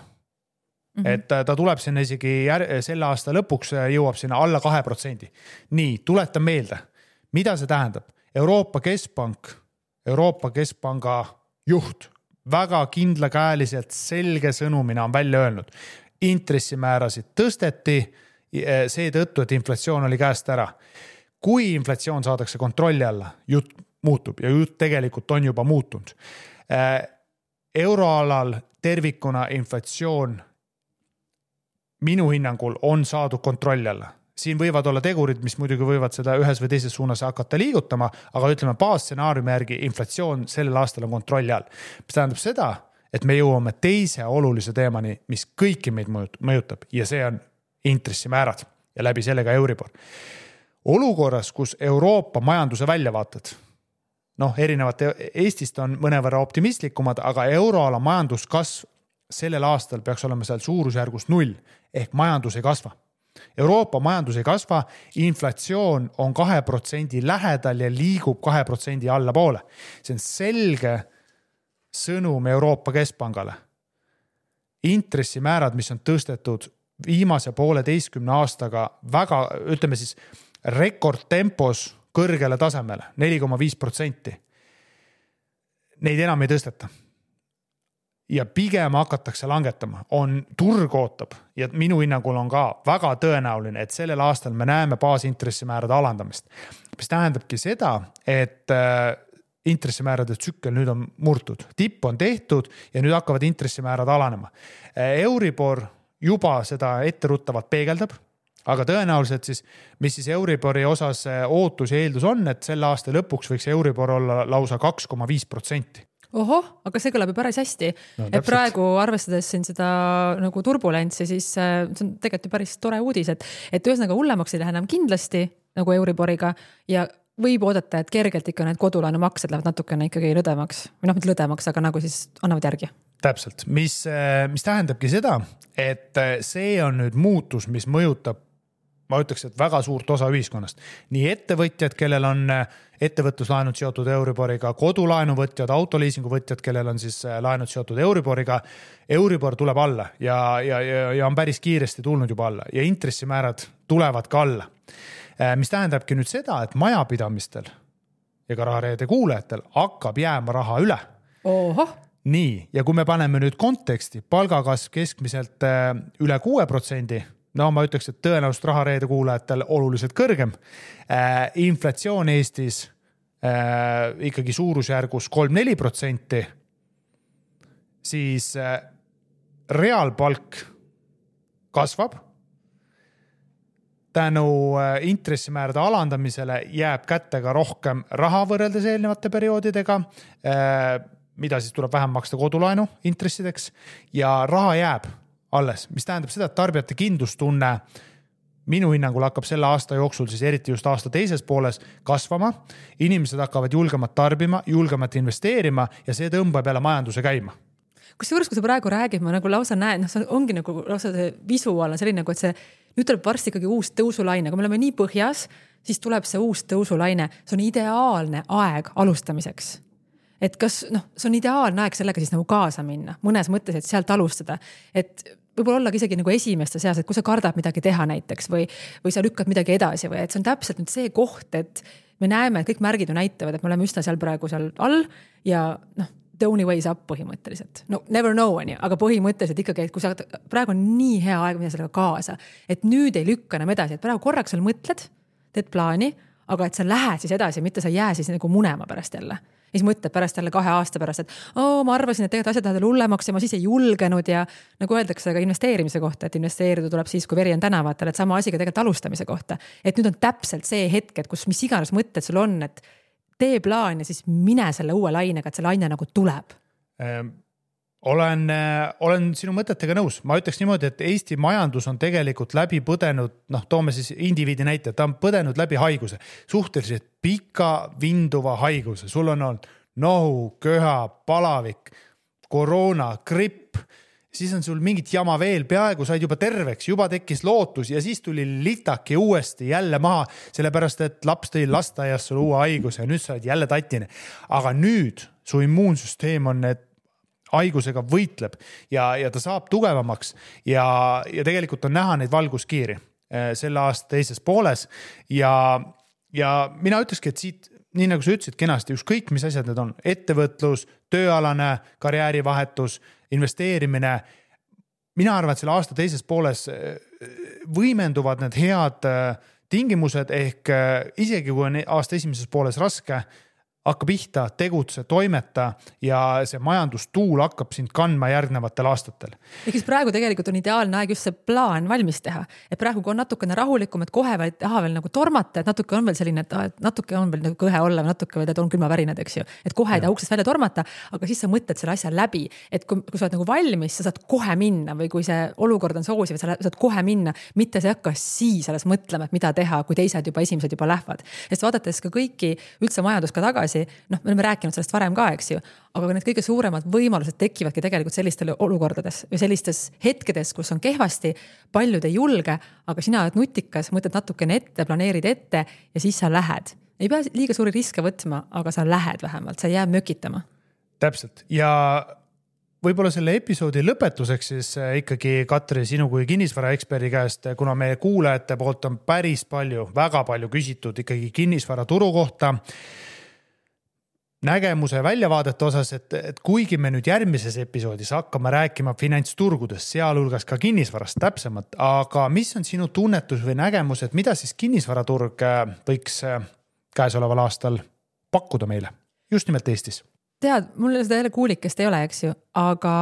S2: Mm -hmm. et ta tuleb sinna isegi jär, selle aasta lõpuks jõuab sinna alla kahe protsendi. nii, tuletan meelde, mida see tähendab. Euroopa Keskpank, Euroopa Keskpanga juht väga kindlakäeliselt selge sõnumina on välja öelnud. intressimäärasid tõsteti seetõttu, et inflatsioon oli käest ära. kui inflatsioon saadakse kontrolli alla, jutt muutub ja jutt tegelikult on juba muutunud. Euroalal tervikuna inflatsioon minu hinnangul on saadud kontrolli alla siin võivad olla tegurid, mis muidugi võivad seda ühes või teises suunas hakata liigutama, aga ütleme baasstsenaariumi järgi inflatsioon sellel aastal on kontrolli all. mis tähendab seda, et me jõuame teise olulise teemani, mis kõiki meid mõjutab ja see on intressimäärad ja läbi selle ka Euribor. olukorras, kus Euroopa majanduse väljavaated noh, erinevalt Eestist on mõnevõrra optimistlikumad, aga euroala majanduskasv sellel aastal peaks olema seal suurusjärgus null ehk majandus ei kasva. Euroopa majandus ei kasva, inflatsioon on kahe protsendi lähedal ja liigub kahe protsendi allapoole. see on selge sõnum Euroopa Keskpangale. intressimäärad, mis on tõstetud viimase pooleteistkümne aastaga väga, ütleme siis rekordtempos kõrgele tasemele, neli koma viis protsenti. Neid enam ei tõsteta ja pigem hakatakse langetama, on, turg ootab ja minu hinnangul on ka väga tõenäoline, et sellel aastal me näeme baasintressimäärade alandamist. mis tähendabki seda, et äh, intressimäärade tsükkel nüüd on murtud, tipp on tehtud ja nüüd hakkavad intressimäärad alanema. Äh, Euribor juba seda etteruttavalt peegeldab aga tõenäoliselt siis, mis siis Euribori osas äh, ootus ja eeldus on, et selle aasta lõpuks võiks Euribor olla lausa kaks koma viis protsenti
S1: ohoh, aga see kõlab ju päris hästi no,. et praegu arvestades siin seda nagu turbulentsi, siis äh, see on tegelikult ju päris tore uudis, et, et ühesõnaga hullemaks ei lähe enam kindlasti nagu Euriboriga ja võib oodata, et kergelt ikka need kodulaenumaksed lähevad natukene ikkagi lõdvemaks või noh, mitte lõdvemaks, aga nagu siis annavad järgi.
S2: täpselt, mis, äh, mis tähendabki seda, et äh, see on nüüd muutus, mis mõjutab ma ütleks, et väga suurt osa ühiskonnast. nii ettevõtjad, kellel on äh, ettevõtluslaenud seotud Euriboriga, kodulaenuvõtjad, autoliisingu võtjad, kellel on siis äh, laenud seotud Euriboriga. Euribor tuleb alla ja, ja, ja, ja on päris kiiresti tulnud juba alla ja intressimäärad tulevad ka alla. Äh, mis tähendabki nüüd seda, et majapidamistel ja ka Rahareede kuulajatel hakkab jääma raha üle. nii, ja kui me paneme nüüd konteksti, palgakasv keskmiselt üle kuue protsendi no ma ütleks, et tõenäoliselt Rahareede kuulajatel oluliselt kõrgem äh,. inflatsioon Eestis äh, ikkagi suurusjärgus kolm-neli protsenti. siis äh, reaalpalk kasvab. tänu äh, intressimäärade alandamisele jääb kätte ka rohkem raha võrreldes eelnevate perioodidega äh,, mida siis tuleb vähem maksta kodulaenu intressideks ja raha jääb alles, mis tähendab seda, et tarbijate kindlustunne minu hinnangul hakkab selle aasta jooksul siis eriti just aasta teises pooles kasvama. inimesed hakkavad julgemalt tarbima, julgemalt investeerima ja see tõmbab jälle majanduse käima.
S1: Kusjuures, kui sa praegu räägid, ma nagu lausa näen, noh, see ongi nagu lausa see visuaal on selline nagu, et see nüüd tuleb varsti ikkagi uus tõusulaine, kui me oleme nii põhjas, siis tuleb see uus tõusulaine, see on ideaalne aeg alustamiseks et kas noh, see on ideaalne aeg sellega siis nagu kaasa minna, mõnes mõttes, et sealt alustada, et võib-olla olla ka isegi nagu esimeste seas, et kui sa kardad midagi teha näiteks või, või sa lükkad midagi edasi või et see on täpselt nüüd see koht, et me näeme, et kõik märgid ju näitavad, et me oleme üsna seal praegu seal all ja noh, the only way is up põhimõtteliselt. no never know on ju, aga põhimõtteliselt ikkagi, et kui sa praegu on nii hea aeg minna sellega kaasa, et nüüd ei lükka enam edasi, et praegu korraks seal mõtled, teed plaani, aga et sa lähed siis edasi, mitte sa ei jää siis nagu munema pärast jälle ja siis mõtled pärast jälle kahe aasta pärast, et oo, ma arvasin, et tegelikult asjad lähevad hullemaks ja ma siis ei julgenud ja nagu öeldakse ka investeerimise kohta, et investeerida tuleb siis, kui veri on tänavatel, et sama asi ka tegelikult alustamise kohta. et nüüd on täpselt see hetk, et kus mis iganes mõtted sul on, et tee plaan ja siis mine selle uue lainega, et see laine nagu tuleb
S2: ähm olen, äh, olen sinu mõtetega nõus, ma ütleks niimoodi, et Eesti majandus on tegelikult läbi põdenud, noh, toome siis indiviidi näite, ta on põdenud läbi haiguse, suhteliselt pika vinduva haiguse, sul on olnud nohu, köha, palavik, koroona, gripp, siis on sul mingit jama veel, peaaegu said juba terveks, juba tekkis lootus ja siis tuli litaki uuesti jälle maha, sellepärast et laps tõi lasteaias sulle uue haiguse ja nüüd sa oled jälle tatine. aga nüüd su immuunsüsteem on need haigusega võitleb ja, ja ta saab tugevamaks ja, ja tegelikult on näha neid valguskiiri eh, selle aasta teises pooles ja, ja mina ütlekski, et siit nii nagu sa ütlesid kenasti, ükskõik mis asjad need on, ettevõtlus, tööalane karjäärivahetus, investeerimine. mina arvan, et selle aasta teises pooles eh, võimenduvad need head eh, tingimused ehk isegi kui on aasta esimeses pooles raske hakka pihta, tegutse, toimeta ja see majandustuul hakkab sind kandma järgnevatel aastatel.
S1: ehk siis praegu tegelikult on ideaalne aeg just see plaan valmis teha, et praegu, kui on natukene rahulikum, et kohe ei taha veel nagu tormata, et natuke on veel selline, et natuke on veel nagu kõhe olla või natuke veel, et on külmavärinad, eks ju. et kohe ei taha uksest välja tormata, aga siis sa mõtled selle asja läbi, et kui, kui sa oled nagu valmis, sa saad kohe minna või kui see olukord on soosiv, sa saad kohe minna, mitte sa ei hakka siis alles mõtlema, et mida teha, kui teised juba esimesed juba lähevad. sest vaadates ka kõiki üldse majandust ka tagasi, edasi. noh, me oleme rääkinud sellest varem ka, eks ju, aga need kõige suuremad võimalused tekivadki tegelikult sellistel olukordades või sellistes hetkedes, kus on kehvasti. paljud ei julge, aga sina oled nutikas, mõtled natukene ette, planeerid ette ja siis sa lähed. ei pea liiga suuri riske võtma, aga sa lähed vähemalt, sa ei jää mökitama.
S2: täpselt ja võib-olla selle episoodi lõpetuseks siis äh, ikkagi Katri, sinu kui kinnisvaraeksperdi käest, äh, kuna meie kuulajate poolt on päris palju, väga palju küsitud ikkagi kinnisvaraturu kohta. Nägemuse väljavaadete osas, et, et kuigi me nüüd järgmises episoodis hakkame rääkima finantsturgudest, sealhulgas ka kinnisvarast täpsemalt, aga mis on sinu tunnetus või nägemus, et mida siis kinnisvaraturg äh, võiks käesoleval aastal pakkuda meile, just nimelt Eestis
S1: tead, mul seda jälle kuulikest ei ole, eks ju, aga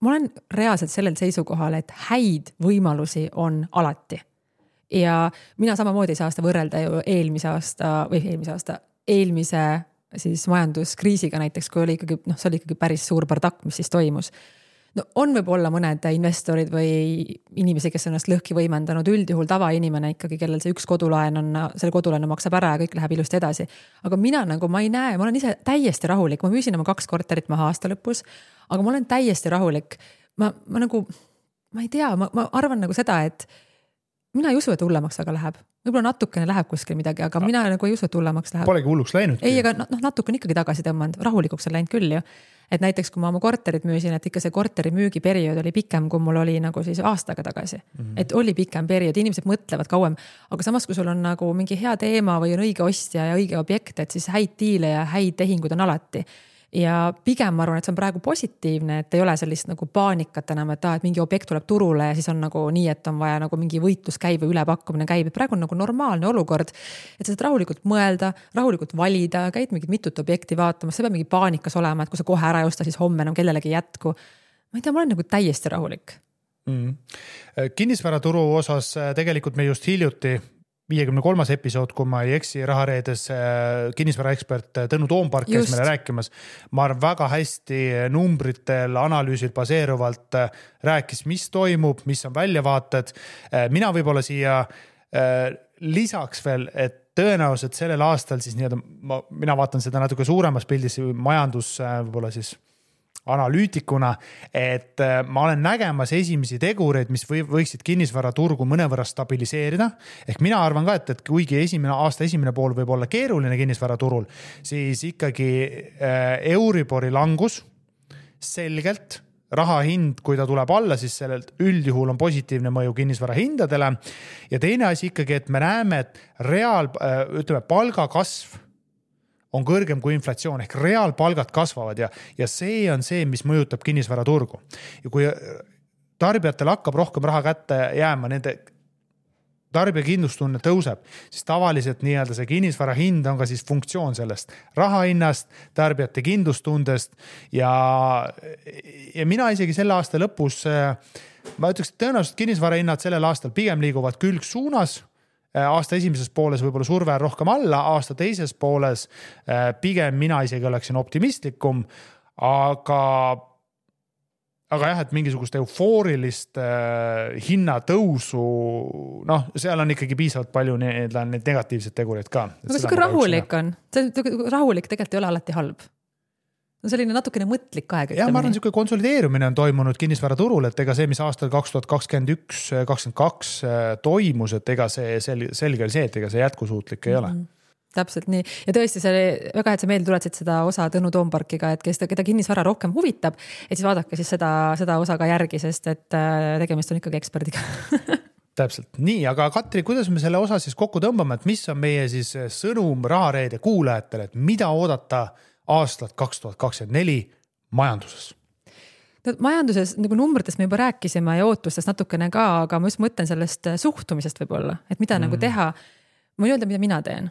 S1: ma olen reaalselt sellel seisukohal, et häid võimalusi on alati. ja mina samamoodi ei saa seda võrrelda ju eelmise aasta või eelmise aasta, eelmise siis majanduskriisiga näiteks, kui oli ikkagi noh, see oli ikkagi päris suur bardakk, mis siis toimus no on võib-olla mõned investorid või inimesi, kes ennast lõhki võimendanud, üldjuhul tavainimene ikkagi, kellel see üks kodulaen on, selle kodulaenu maksab ära ja kõik läheb ilusti edasi. aga mina nagu, ma ei näe, ma olen ise täiesti rahulik, ma müüsin oma kaks korterit maha aasta lõpus. aga ma olen täiesti rahulik. ma, ma nagu, ma ei tea, ma, ma arvan nagu seda, et mina ei usu, et hullemaks aga läheb võib-olla natukene läheb kuskil midagi, aga mina nagu ei usu, et hullemaks läheb.
S2: Polegi hulluks läinud.
S1: ei, aga noh, natuke on ikkagi tagasi tõmmanud, rahulikuks on läinud küll ju et näiteks, kui ma oma korterit müüsin, et ikka see korteri müügiperiood oli pikem, kui mul oli nagu siis aastaga tagasi mm. -hmm. et oli pikem periood, inimesed mõtlevad kauem. aga samas, kui sul on nagu mingi hea teema või on õige ostja ja õige objekt, et siis häid diile ja häid tehinguid on alati ja pigem ma arvan, et see on praegu positiivne, et ei ole sellist nagu paanikat enam, et aa, et mingi objekt tuleb turule ja siis on nagu nii, et on vaja nagu mingi võitlus käib või ülepakkumine käib, et praegu on nagu normaalne olukord. et sa saad rahulikult mõelda, rahulikult valida, käid mingit mitut objekti vaatamas, sa ei pea mingi paanikas olema, et kui sa kohe ära ei osta, siis homme enam kellelegi ei jätku. ma ei tea, ma olen nagu täiesti rahulik
S2: mm.. kinnisvaraturu osas äh, tegelikult me just hiljuti viiekümne kolmas episood, kui ma ei eksi, Rahareedes äh, kinnisvaraekspert äh, Tõnu Toompark käis meile rääkimas. ma arvan, väga hästi numbritel, analüüsil baseeruvalt äh, rääkis, mis toimub, mis on väljavaated. mina võib-olla siia lisaks veel, et tõenäoliselt sellel aastal siis nii-öelda ma, mina vaatan seda natuke suuremas pildis, majandus võib-olla siis analüütikuna, et äh, ma olen nägemas esimesi tegureid, mis või, võiksid kinnisvaraturgu mõnevõrra stabiliseerida. ehk mina arvan ka, et, et kuigi esimene aasta esimene pool võib olla keeruline kinnisvaraturul, siis ikkagi äh, Euribori langus selgelt raha hind, kui ta tuleb alla, siis sellelt üldjuhul on positiivne mõju kinnisvara hindadele. ja teine asi ikkagi, et me näeme, et reaal, äh, ütleme palgakasv on kõrgem kui inflatsioon ehk reaalpalgad kasvavad ja, ja see on see, mis mõjutab kinnisvaraturgu. ja kui tarbijatel hakkab rohkem raha kätte jääma, nende tarbija kindlustunne tõuseb, siis tavaliselt nii-öelda see kinnisvara hind on ka siis funktsioon sellest raha hinnast, tarbijate kindlustundest ja, ja mina isegi selle aasta lõpus ma ütleks, et tõenäoliselt kinnisvara hinnad sellel aastal pigem liiguvad külgsuunas Äh, aasta esimeses pooles võib-olla surve on rohkem alla, aasta teises pooles äh, pigem mina isegi oleksin optimistlikum, aga aga jah, et mingisugust eufoorilist äh, hinnatõusu, noh, seal on ikkagi piisavalt palju neid negatiivseid tegureid ka.
S1: aga sihuke rahulik on, see rahulik tegelikult ei ole alati halb no selline natukene mõtlik aeg.
S2: jah, ma arvan, niisugune konsolideerumine on toimunud kinnisvaraturul, et ega see, mis aastal kaks tuhat kakskümmend üks, kakskümmend kaks äh, toimus, et ega see sel-, selge oli see, et ega see jätkusuutlik ei mm -hmm. ole mhm.
S1: täpselt nii ja tõesti, see oli väga hea, et sa meelde tuletasid seda osa Tõnu Toomparkiga, et kes, keda kinnisvara rohkem huvitab, et siis vaadake siis seda, seda osa ka järgi, sest et äh, tegemist on ikkagi eksperdiga
S2: täpselt nii, aga Katri, kuidas me selle osa siis kokku tõmbame, et mis on meie siis sõnum Rahareede kuulajatele, et mida oodata aastat kaks tuhat kakskümmend neli majanduses?
S1: no majanduses nagu numbritest me juba rääkisime ja ootustest natukene ka, aga ma just mõtlen sellest äh, suhtumisest võib-olla, et mida nagu mm. nagu teha. ma võin öelda, mida mina teen.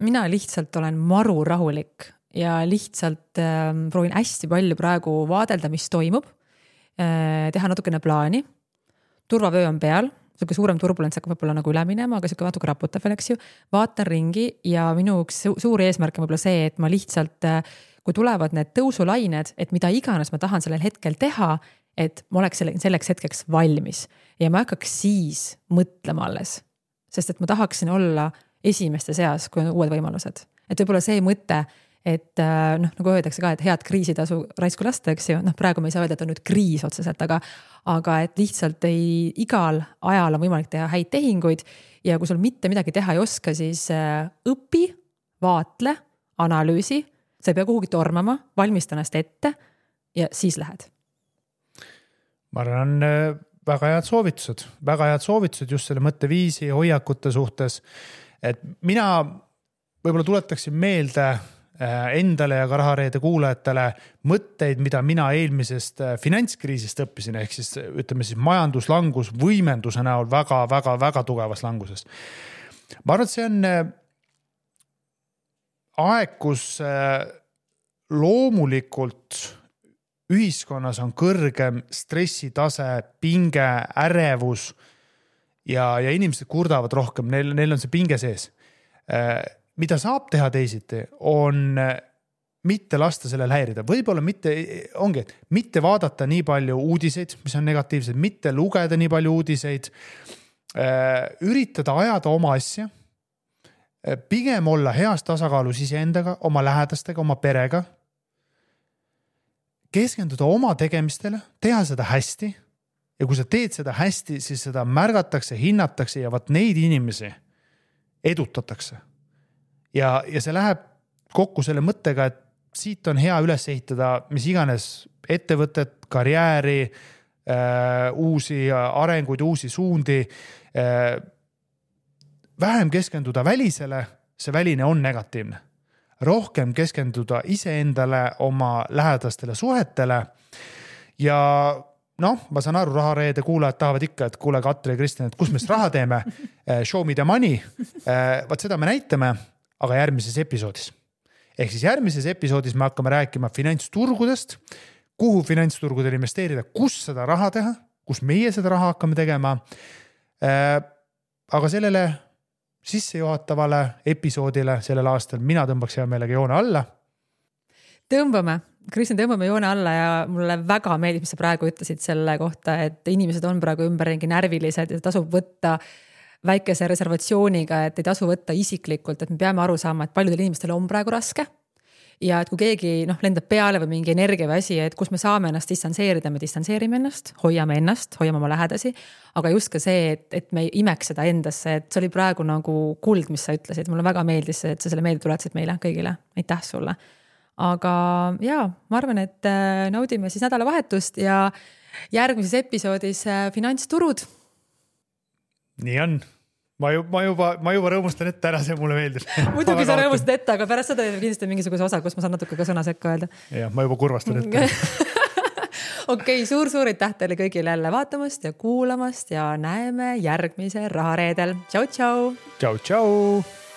S1: mina lihtsalt olen maru rahulik ja lihtsalt äh, proovin hästi palju praegu vaadelda, mis toimub äh,. teha natukene plaani. turvavöö on peal sihuke suurem turbulents hakkab võib-olla nagu üle minema, aga sihuke natuke raputab veel, eks ju. vaatan ringi ja minu üks suur eesmärk on võib-olla see, et ma lihtsalt, kui tulevad need tõusulained, et mida iganes ma tahan sellel hetkel teha, et ma oleks selle, selleks hetkeks valmis ja ma ei hakkaks siis mõtlema alles. sest et ma tahaksin olla esimeste seas, kui on uued võimalused et võib-olla see mõte et äh, noh, nagu öeldakse ka, et head kriisi tasu raisku lasta, eks ju, noh, praegu me ei saa öelda, et on nüüd kriis otseselt, aga, aga et lihtsalt ei, igal ajal on võimalik teha häid tehinguid ja kui sul mitte midagi teha ei oska, siis äh, õpi, vaatle, analüüsi, sa ei pea kuhugi tormama, valmista ennast ette ja siis lähed.
S2: ma arvan, äh, väga head soovitused, väga head soovitused just selle mõtteviisi, hoiakute suhtes. et mina võib-olla tuletaksin meelde endale ja ka Rahareede kuulajatele mõtteid, mida mina eelmisest äh, finantskriisist õppisin, ehk siis ütleme siis majanduslangus võimenduse näol väga-väga-väga tugevas languses. ma arvan, et see on äh, aeg, kus loomulikult ühiskonnas on kõrgem stressitase, pinge, ärevus ja, ja inimesed kurdavad rohkem, neil, neil on see pinge sees mida saab teha teisiti, on äh, mitte lasta sellel häirida, võib-olla mitte, ongi, et mitte vaadata nii palju uudiseid, mis on negatiivsed, mitte lugeda nii palju uudiseid. Äh, üritada ajada oma asja. Äh, pigem olla heas tasakaalus iseendaga, oma lähedastega, oma perega. keskenduda oma tegemistele, teha seda hästi. ja kui sa teed seda hästi, siis seda märgatakse, hinnatakse ja vot neid inimesi edutatakse ja, ja see läheb kokku selle mõttega, et siit on hea üles ehitada mis iganes ettevõtet, karjääri äh,, uusi arenguid, uusi suundi äh,. vähem keskenduda välisele, see väline on negatiivne. rohkem keskenduda iseendale, oma lähedastele suhetele. ja noh, ma saan aru, Rahareede kuulajad tahavad ikka, et kuule, Katri ja Kristjan, et kus me siis raha teeme äh, Show me the money. Äh, vot seda me näitame aga järgmises episoodis. ehk siis järgmises episoodis me hakkame rääkima finantsturgudest, kuhu finantsturgudel investeerida, kus seda raha teha, kus meie seda raha hakkame tegema. Äh, aga sellele sissejuhatavale episoodile sellel aastal mina tõmbaks hea meelega joone alla.
S1: tõmbame, Kristjan, tõmbame joone alla ja mulle väga meeldib, mis sa praegu ütlesid selle kohta, et inimesed on praegu ümberringi närvilised ja tasub võtta väikese reservatsiooniga, et ei tasu võtta isiklikult, et me peame aru saama, et paljudel inimestel on praegu raske ja et kui keegi noh, lendab peale või mingi energia või asi, et kus me saame ennast distantseerida, me distantseerime ennast, hoiame ennast, hoiame oma lähedasi. aga just ka see, et, et me ei imeks seda endasse, et see oli praegu nagu kuld, mis sa ütlesid, mulle väga meeldis see, et sa selle meelde tuletasid meile kõigile, aitäh sulle. aga ja ma arvan, et äh, naudime siis nädalavahetust ja järgmises episoodis äh, finantsturud
S2: nii on ma ju, ma juba, ma juba rõõmustan ette ära, see mulle meeldib.
S1: muidugi sa rõõmustad ette, aga pärast seda kindlasti mingisuguse osa, kus ma saan natuke ka sõna sekka öelda.
S2: jah, ma juba kurvastan ette
S1: okei okay,, suur-suur aitäh teile kõigile jälle vaatamast ja kuulamast ja näeme järgmisel rahareedel. tšau-tšau.
S2: tšau-tšau.